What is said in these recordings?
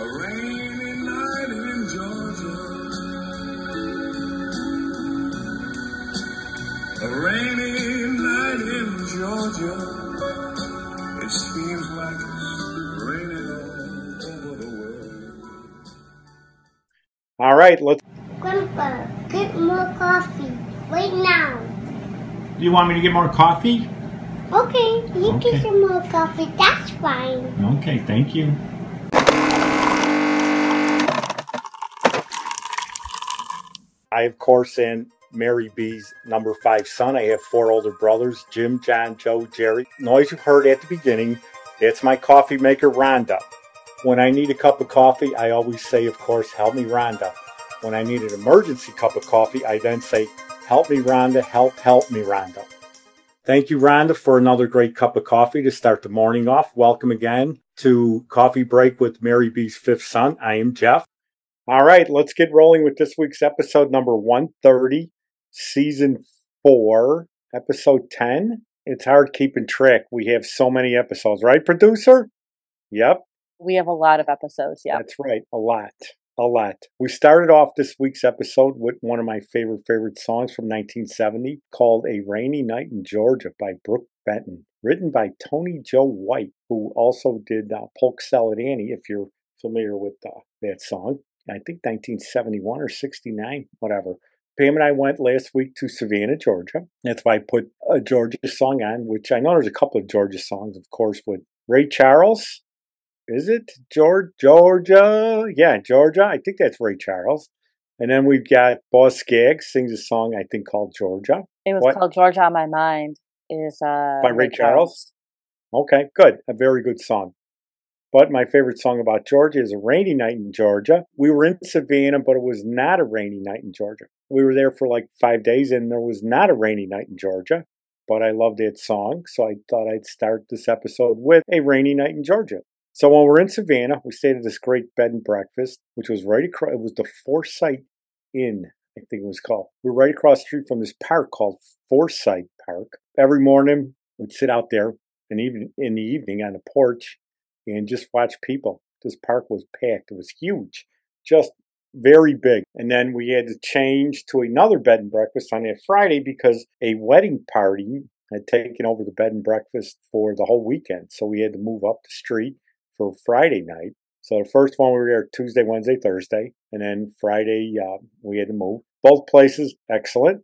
A rainy night in Georgia. A rainy night in Georgia. It seems like it's raining all over the world. All right, let's. Grandpa, get more coffee right now. Do you want me to get more coffee? Okay, you Okay. get some more coffee. That's fine. Okay, thank you. I, of course, am Mary B's number five son. I have four older brothers Jim, John, Joe, Jerry. Noise you heard at the beginning, that's my coffee maker, Rhonda. When I need a cup of coffee, I always say, of course, help me, Rhonda. When I need an emergency cup of coffee, I then say, help me, Rhonda, help, help me, Rhonda. Thank you, Rhonda, for another great cup of coffee to start the morning off. Welcome again to Coffee Break with Mary B's fifth son. I am Jeff. All right, let's get rolling with this week's episode number 130, season four, episode 10. It's hard keeping track. We have so many episodes, right, producer? Yep, We have a lot of episodes. Yeah. that's right. A lot. A lot. We started off this week's episode with one of my favorite, favorite songs from 1970 called A Rainy Night in Georgia by Brook Benton, written by Tony Joe White, who also did uh, Polk Salad Annie, if you're familiar with uh, that song. I think 1971 or 69, whatever. Pam and I went last week to Savannah, Georgia. That's why I put a Georgia song on, which I know there's a couple of Georgia songs, of course, with Ray Charles. Is it George, Georgia? Yeah, Georgia. I think that's Ray Charles. And then we've got Boz Scaggs sings a song I think called Georgia. It was What? called Georgia on My Mind. Is uh By Ray Charles? Okay, good. A very good song. But my favorite song about Georgia is A Rainy Night in Georgia. We were in Savannah, but it was not a rainy night in Georgia. We were there for like five days and there was not a rainy night in Georgia. But I loved that song, so I thought I'd start this episode with A Rainy Night in Georgia. So when we're in Savannah, we stayed at this great bed and breakfast, which was right across, it was the Forsyth Inn, I think it was called. We were right across the street from this park called Forsyth Park. Every morning, we'd sit out there and even in the evening on the porch and just watch people. This park was packed. It was huge, just very big. And then we had to change to another bed and breakfast on that Friday because a wedding party had taken over the bed and breakfast for the whole weekend. So we had to move up the street for Friday night. So the first one we were there Tuesday, Wednesday, Thursday, and then Friday uh, we had to move. Both places excellent,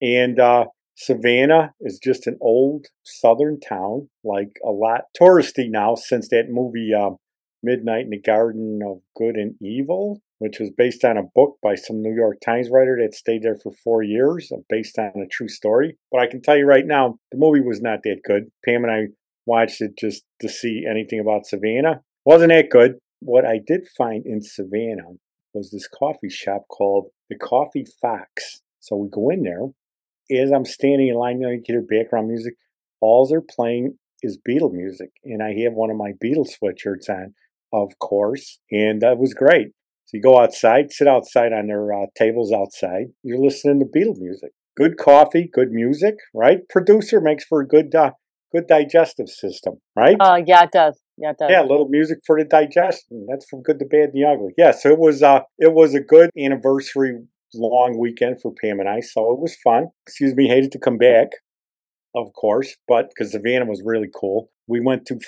and uh, Savannah is just an old southern town, like a lot touristy now since that movie uh, Midnight in the Garden of Good and Evil, which was based on a book by some New York Times writer that stayed there for four years, uh, based on a true story. But I can tell you right now, the movie was not that good. Pam and I watched it just to see anything about Savannah. Wasn't that good. What I did find in Savannah was this coffee shop called the Coffee Fox. So we go in there. As I'm standing in line, you know, you can hear background music. All they're playing is Beatle music. And I have one of my Beatles sweatshirts on, of course. And that was great. So you go outside, sit outside on their uh, tables outside. You're listening to Beatle music. Good coffee, good music, right? Producer makes for a good, uh, good digestive system, right? Uh yeah, it does. Yeah, it does. Yeah, a little music for the digestion. That's from good to bad and the ugly. Yeah, so it was uh it was a good anniversary long weekend for Pam and I, so it was fun. Excuse me, hated to come back, of course, but because Savannah was really cool. We went to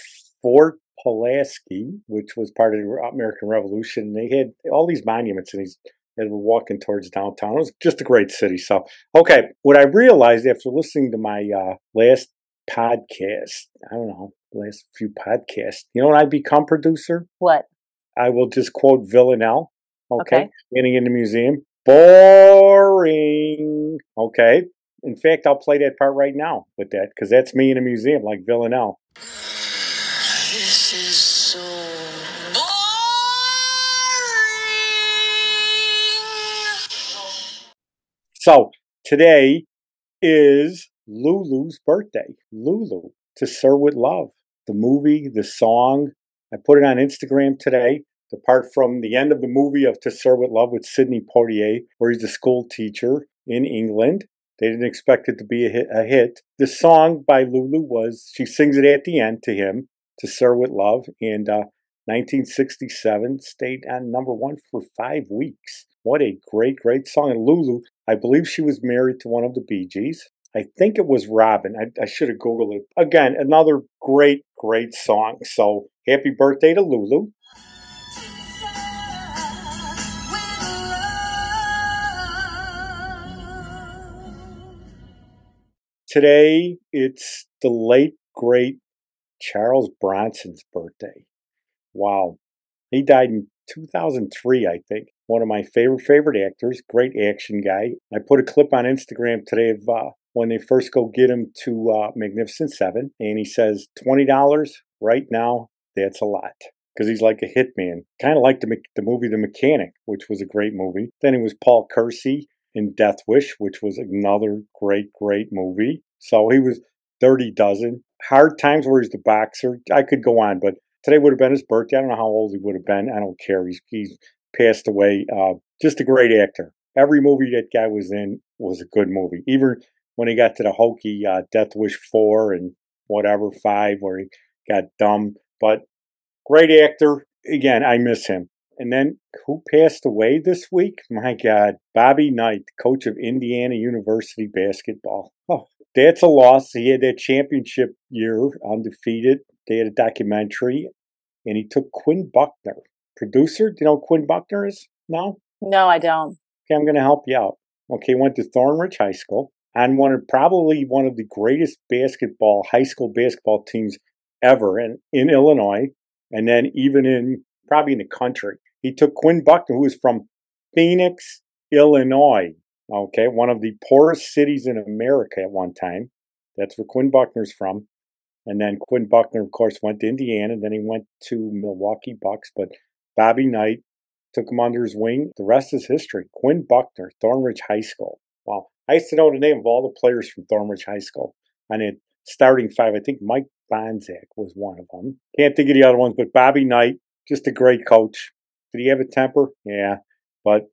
Fort Pulaski, which was part of the American Revolution. They had all these monuments and these as we're walking towards downtown. It was just a great city. So, okay, what I realized after listening to my uh, last podcast, I don't know, last few podcasts, you know what I become producer? What? I will just quote Villanelle, okay, Okay. standing in the museum. Boring, okay. In fact, I'll play that part right now with that because that's me in a museum like Villanelle. This is so boring. So today is Lulu's birthday. Lulu to Sir with Love, the movie, the song. I put it on Instagram today. The part from the end of the movie of To Sir with Love with Sidney Poitier, where he's a school teacher in England. They didn't expect it to be a hit. A hit. The song by Lulu was she sings it at the end to him, To Sir with Love, and uh, 1967, stayed on number one for five weeks. What a great, great song. And Lulu, I believe she was married to one of the Bee Gees. I think it was Robin. I, I should have Googled it. Again, another great, great song. So happy birthday to Lulu. Today, it's the late, great Charles Bronson's birthday. Wow. He died in 2003, I think. One of my favorite, favorite actors, great action guy. I put a clip on Instagram today of uh, when they first go get him to uh, Magnificent Seven, and he says, $20 right now, that's a lot. Because he's like a hitman. Kind of like the, the movie The Mechanic, which was a great movie. Then he was Paul Kersey in Death Wish, which was another great, great movie. So he was Dirty Dozen. Hard Times, where he's the boxer. I could go on, but today would have been his birthday. I don't know how old he would have been. I don't care. He's, he's passed away. Uh, just a great actor. Every movie that guy was in was a good movie. Even when he got to the hokey uh, Death Wish 4 and whatever, 5, where he got dumb. But great actor. Again, I miss him. And then who passed away this week? My God, Bobby Knight, coach of Indiana University basketball. Oh, that's a loss. He had that championship year undefeated. They had a documentary, and he took Quinn Buckner, producer. Do you know who Quinn Buckner is? No? No, I don't. Okay, I'm going to help you out. Okay, went to Thornridge High School and one of probably one of the greatest basketball, high school basketball teams ever in, in Illinois, and then even in probably in the country. He took Quinn Buckner, who was from Phoenix, Illinois. Okay, one of the poorest cities in America at one time. That's where Quinn Buckner's from. And then Quinn Buckner, of course, went to Indiana. Then he went to Milwaukee Bucks. But Bobby Knight took him under his wing. The rest is history. Quinn Buckner, Thornridge High School. Wow. I used to know the name of all the players from Thornridge High School. And it starting five, I think Mike Bonczyk was one of them. Can't think of the other ones, but Bobby Knight, just a great coach. Did he have a temper? Yeah, but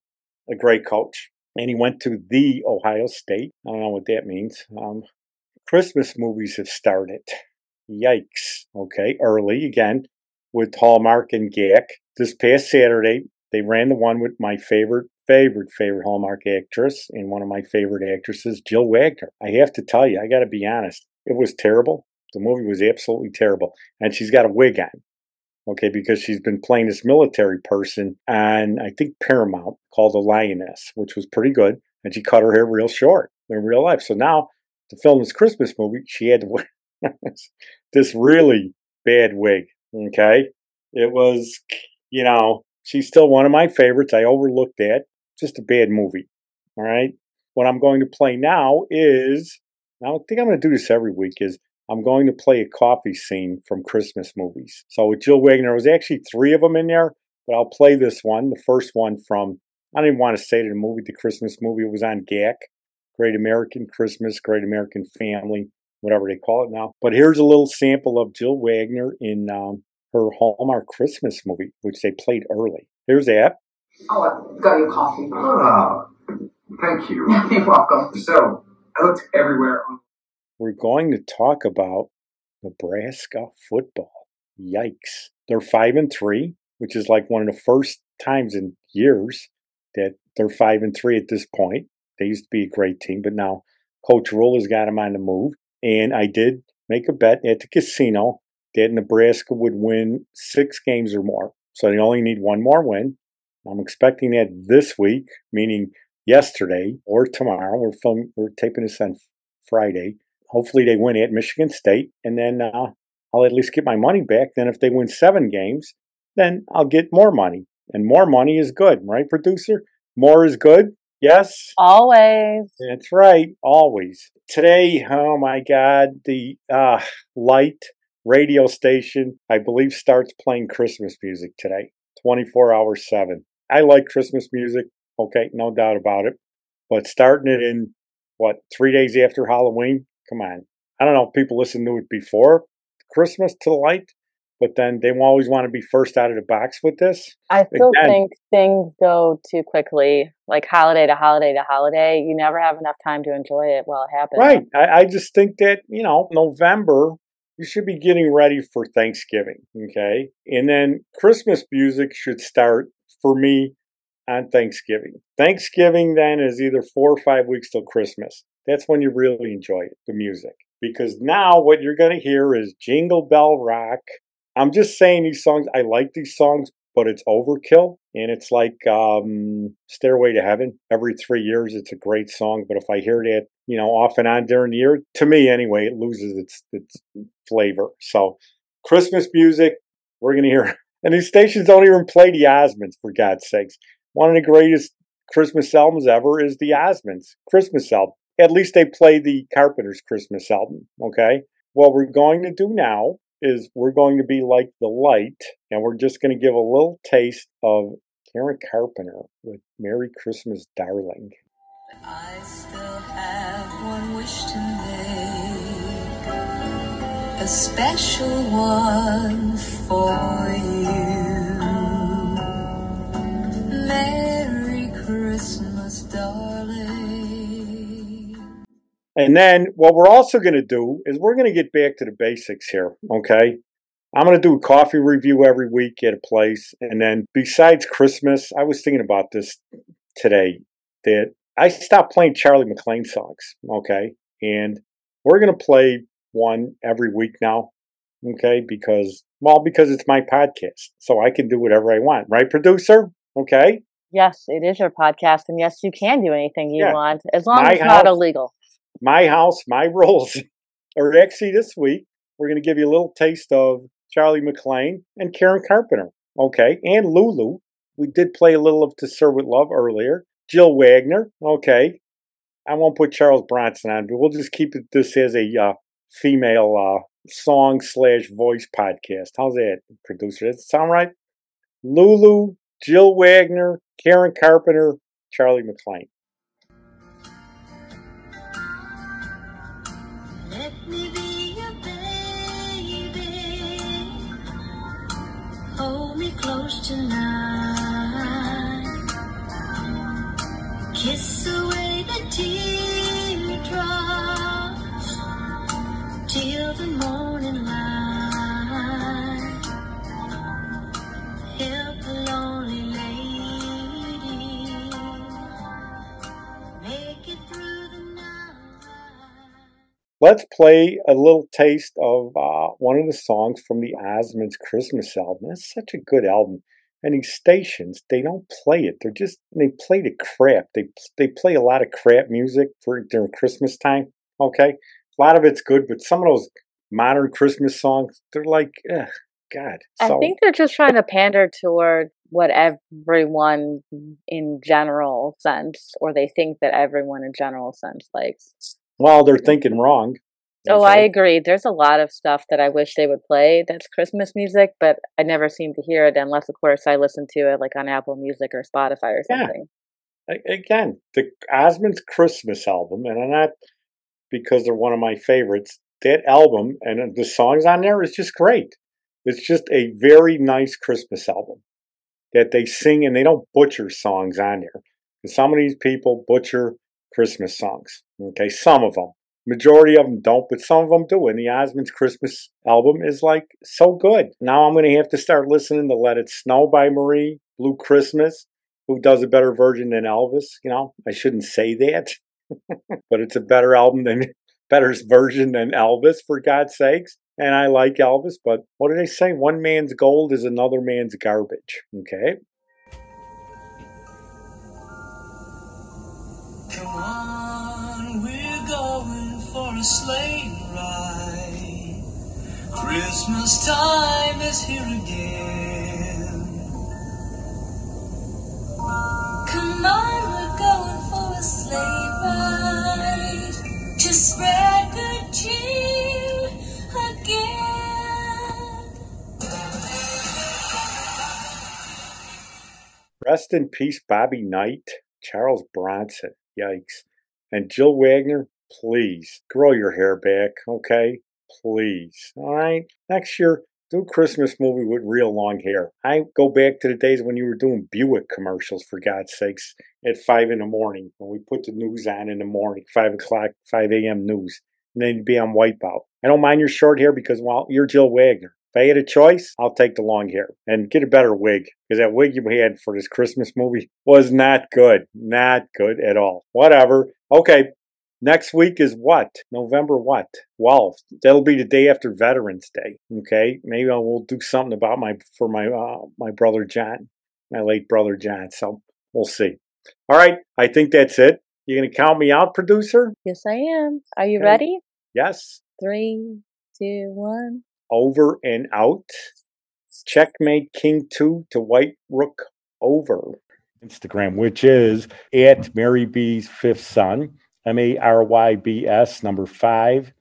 a great coach. And he went to the Ohio State. I don't know what that means. Um, Christmas movies have started. Yikes. Okay, early again with Hallmark and GAC. This past Saturday, they ran the one with my favorite, favorite, favorite Hallmark actress and one of my favorite actresses, Jill Wagner. I have to tell you, I got to be honest, it was terrible. The movie was absolutely terrible. And she's got a wig on okay, because she's been playing this military person on, I think, Paramount called The Lioness, which was pretty good. And she cut her hair real short in real life. So now, to film this Christmas movie, she had to wear this really bad wig, okay? It was, you know, she's still one of my favorites. I overlooked that. Just a bad movie, all right? What I'm going to play now is, I think I'm going to do this every week, is I'm going to play a coffee scene from Christmas movies. So with Jill Wagner, there was actually three of them in there, but I'll play this one. The first one from, I don't even want to say it, the movie, the Christmas movie. It was on GAC, Great American Christmas, Great American Family, whatever they call it now. But here's a little sample of Jill Wagner in um, her Hallmark Christmas movie, which they played early. Here's that. Oh, I got you coffee. Oh, thank you. You're welcome. So, I looked everywhere on we're going to talk about Nebraska football. Yikes. They're 5 and 3, which is like one of the first times in years that they're 5 and 3 at this point. They used to be a great team, but now Coach Rhule has got them on the move. And I did make a bet at the casino that Nebraska would win six games or more. So they only need one more win. I'm expecting that this week, meaning yesterday or tomorrow. We're filming, we're taping this on Friday hopefully they win at Michigan State, and then uh, I'll at least get my money back. Then if they win seven games, then I'll get more money, and more money is good, right, producer? More is good. Yes. Always. That's right. Always. Today, oh my God, the uh, light radio station, I believe, starts playing Christmas music today, 24 hours 7. I like Christmas music. Okay, no doubt about it. But starting it in, what, three days after Halloween, Come on. I don't know if people listen to it before Christmas to the light, but then they always want to be first out of the box with this. I still Again, think things go too quickly, like holiday to holiday to holiday. You never have enough time to enjoy it while it happens. Right. I, I just think that, you know, November you should be getting ready for Thanksgiving, okay? And then Christmas music should start for me on Thanksgiving. Thanksgiving then is either four or five weeks till Christmas. That's when you really enjoy it, the music. Because now what you're going to hear is Jingle Bell Rock. I'm just saying these songs, I like these songs, but it's overkill. And it's like um, Stairway to Heaven. Every three years, it's a great song. But if I hear that, you know, off and on during the year, to me anyway, it loses its, its flavor. So Christmas music, we're going to hear. And these stations don't even play the Osmonds, for God's sakes. One of the greatest Christmas albums ever is the Osmonds Christmas album. At least they play the Carpenters Christmas album, okay? What we're going to do now is we're going to be like the light, and we're just going to give a little taste of Karen Carpenter with Merry Christmas, Darling. I still have one wish to make, a special one for you. Merry Christmas, darling. And then what we're also going to do is we're going to get back to the basics here, okay? I'm going to do a coffee review every week at a place. And then besides Christmas, I was thinking about this today that I stopped playing Charlie McLean songs, okay? And we're going to play one every week now, okay? Because, well, because it's my podcast. So I can do whatever I want, right, producer? Okay? Yes, it is your podcast, and yes, you can do anything you Yeah. want as long My as it's not house. illegal. My house, my rules. or actually, this week, we're going to give you a little taste of Charlie McLean and Karen Carpenter. Okay. And Lulu. We did play a little of To Sir with Love earlier. Jill Wagner. Okay. I won't put Charles Bronson on, but we'll just keep it, this as a uh, female uh, song slash voice podcast. How's that, producer? Does that sound right? Lulu, Jill Wagner, Karen Carpenter, Charlie McLean. Close let's play a little taste of uh, one of the songs from the Osmonds Christmas album. It's such a good album. And these stations, they don't play it. They're just they play the crap. They they play a lot of crap music for during Christmas time. Okay, a lot of it's good, but some of those modern Christmas songs, they're like, ugh, God. I think they're just trying to pander toward what everyone in general sense, or they think that everyone in general sense likes. Well, they're thinking wrong. Oh, I agree. There's a lot of stuff that I wish they would play that's Christmas music, but I never seem to hear it unless, of course, I listen to it like on Apple Music or Spotify or something. A- again, the Osmonds Christmas album, and I'm not because they're one of my favorites. That album and uh, the songs on there is just great. It's just a very nice Christmas album that they sing and they don't butcher songs on there. And some of these people butcher Christmas songs. Okay, some of them. Majority of them don't, but some of them do. And the Osmonds Christmas album is like so good. Now I'm going to have to start listening to Let It Snow by Marie, Blue Christmas, who does a better version than Elvis. You know, I shouldn't say that, but it's a better album than better version than Elvis, for God's sakes. And I like Elvis, but what do they say? One man's gold is another man's garbage. Okay. Come on, sleigh ride. Christmas time is here again. Come on, we're going for a sleigh ride to spread good cheer again. Rest in peace, Bobby Knight, Charles Bronson. Yikes. And Jill Wagner, please grow your hair back, okay? Please. All right? Next year, do a Christmas movie with real long hair. I go back to the days when you were doing Buick commercials, for God's sakes, at 5 in the morning when we put the news on in the morning, 5 o'clock, 5 a.m. news. and then you'd be on Wipeout. I don't mind your short hair because, well, you're Jill Wagner. If I had a choice, I'll take the long hair and get a better wig because that wig you had for this Christmas movie was not good. Not good at all. Whatever. Okay. Next week is what? November what? 12th. That'll be the day after Veterans Day. Okay. Maybe I will do something about my, for my, uh, my brother John, my late brother John. So we'll see. All right. I think that's it. You going to count me out, producer? Yes, I am. Are you Okay. ready? Yes. Three, two, one. over and out. Checkmate King 2 to White Rook over. Instagram, which is at Mary B's fifth son, M A R Y B S number five,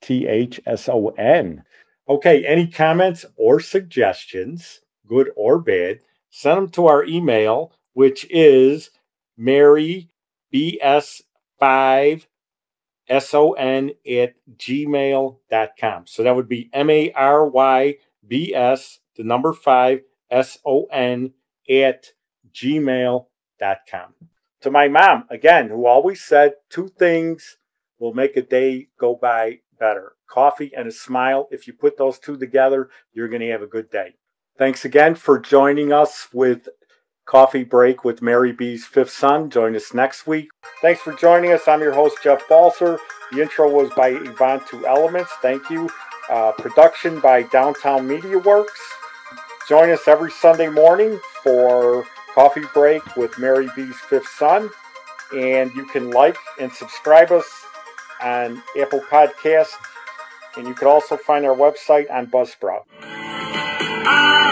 T H S O N. Okay, any comments or suggestions, good or bad, send them to our email, which is Mary BS5 S-O-N at gmail.com. So that would be M-A-R-Y-B-S, the number five, S-O-N at gmail.com. To my mom, again, who always said two things will make a day go by better. Coffee and a smile. If you put those two together, you're going to have a good day. Thanks again for joining us with Coffee Break with Mary B's Fifth Son. Join us next week. Thanks for joining us. I'm your host, Jeff Balser. The intro was by Yvonne Two Elements. Thank you. Uh, production by Downtown Media Works. Join us every Sunday morning for Coffee Break with Mary B's Fifth Son. And you can like and subscribe us on Apple Podcast. And you can also find our website on Buzzsprout. Ah.